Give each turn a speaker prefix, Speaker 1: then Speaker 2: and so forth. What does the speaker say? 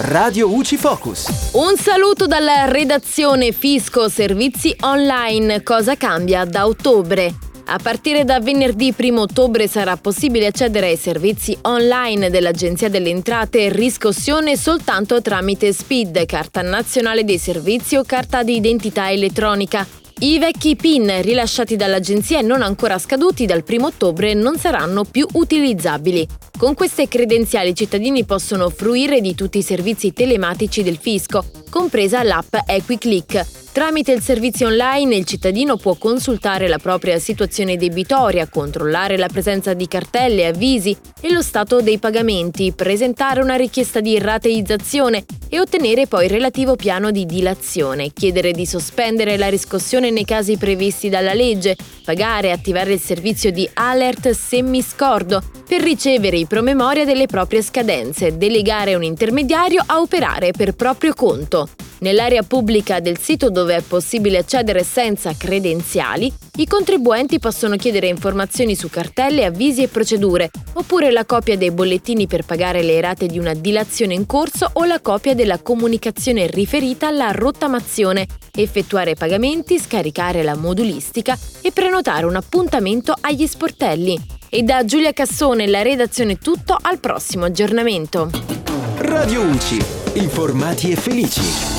Speaker 1: Radio UCI Focus.
Speaker 2: Un saluto dalla redazione Fisco Servizi Online. Cosa cambia da ottobre? A partire da venerdì 1 ottobre sarà possibile accedere ai servizi online dell'Agenzia delle Entrate riscossione soltanto tramite SPID, Carta Nazionale dei Servizi o Carta di Identità Elettronica. I vecchi PIN rilasciati dall'agenzia e non ancora scaduti dal 1 ottobre non saranno più utilizzabili. Con queste credenziali i cittadini possono fruire di tutti i servizi telematici del fisco, compresa l'app EquiClick. Tramite il servizio online il cittadino può consultare la propria situazione debitoria, controllare la presenza di cartelle, avvisi e lo stato dei pagamenti, presentare una richiesta di rateizzazione e ottenere poi il relativo piano di dilazione, chiedere di sospendere la riscossione nei casi previsti dalla legge, pagare e attivare il servizio di alert semiscordo per ricevere i promemoria delle proprie scadenze, delegare un intermediario a operare per proprio conto. Nell'area pubblica del sito dove è possibile accedere senza credenziali, i contribuenti possono chiedere informazioni su cartelle, avvisi e procedure, oppure la copia dei bollettini per pagare le rate di una dilazione in corso o la copia della comunicazione riferita alla rottamazione, effettuare pagamenti, scaricare la modulistica e prenotare un appuntamento agli sportelli. E da Giulia Cassone la redazione tutto al prossimo aggiornamento.
Speaker 1: Radio UCI. Informati e felici.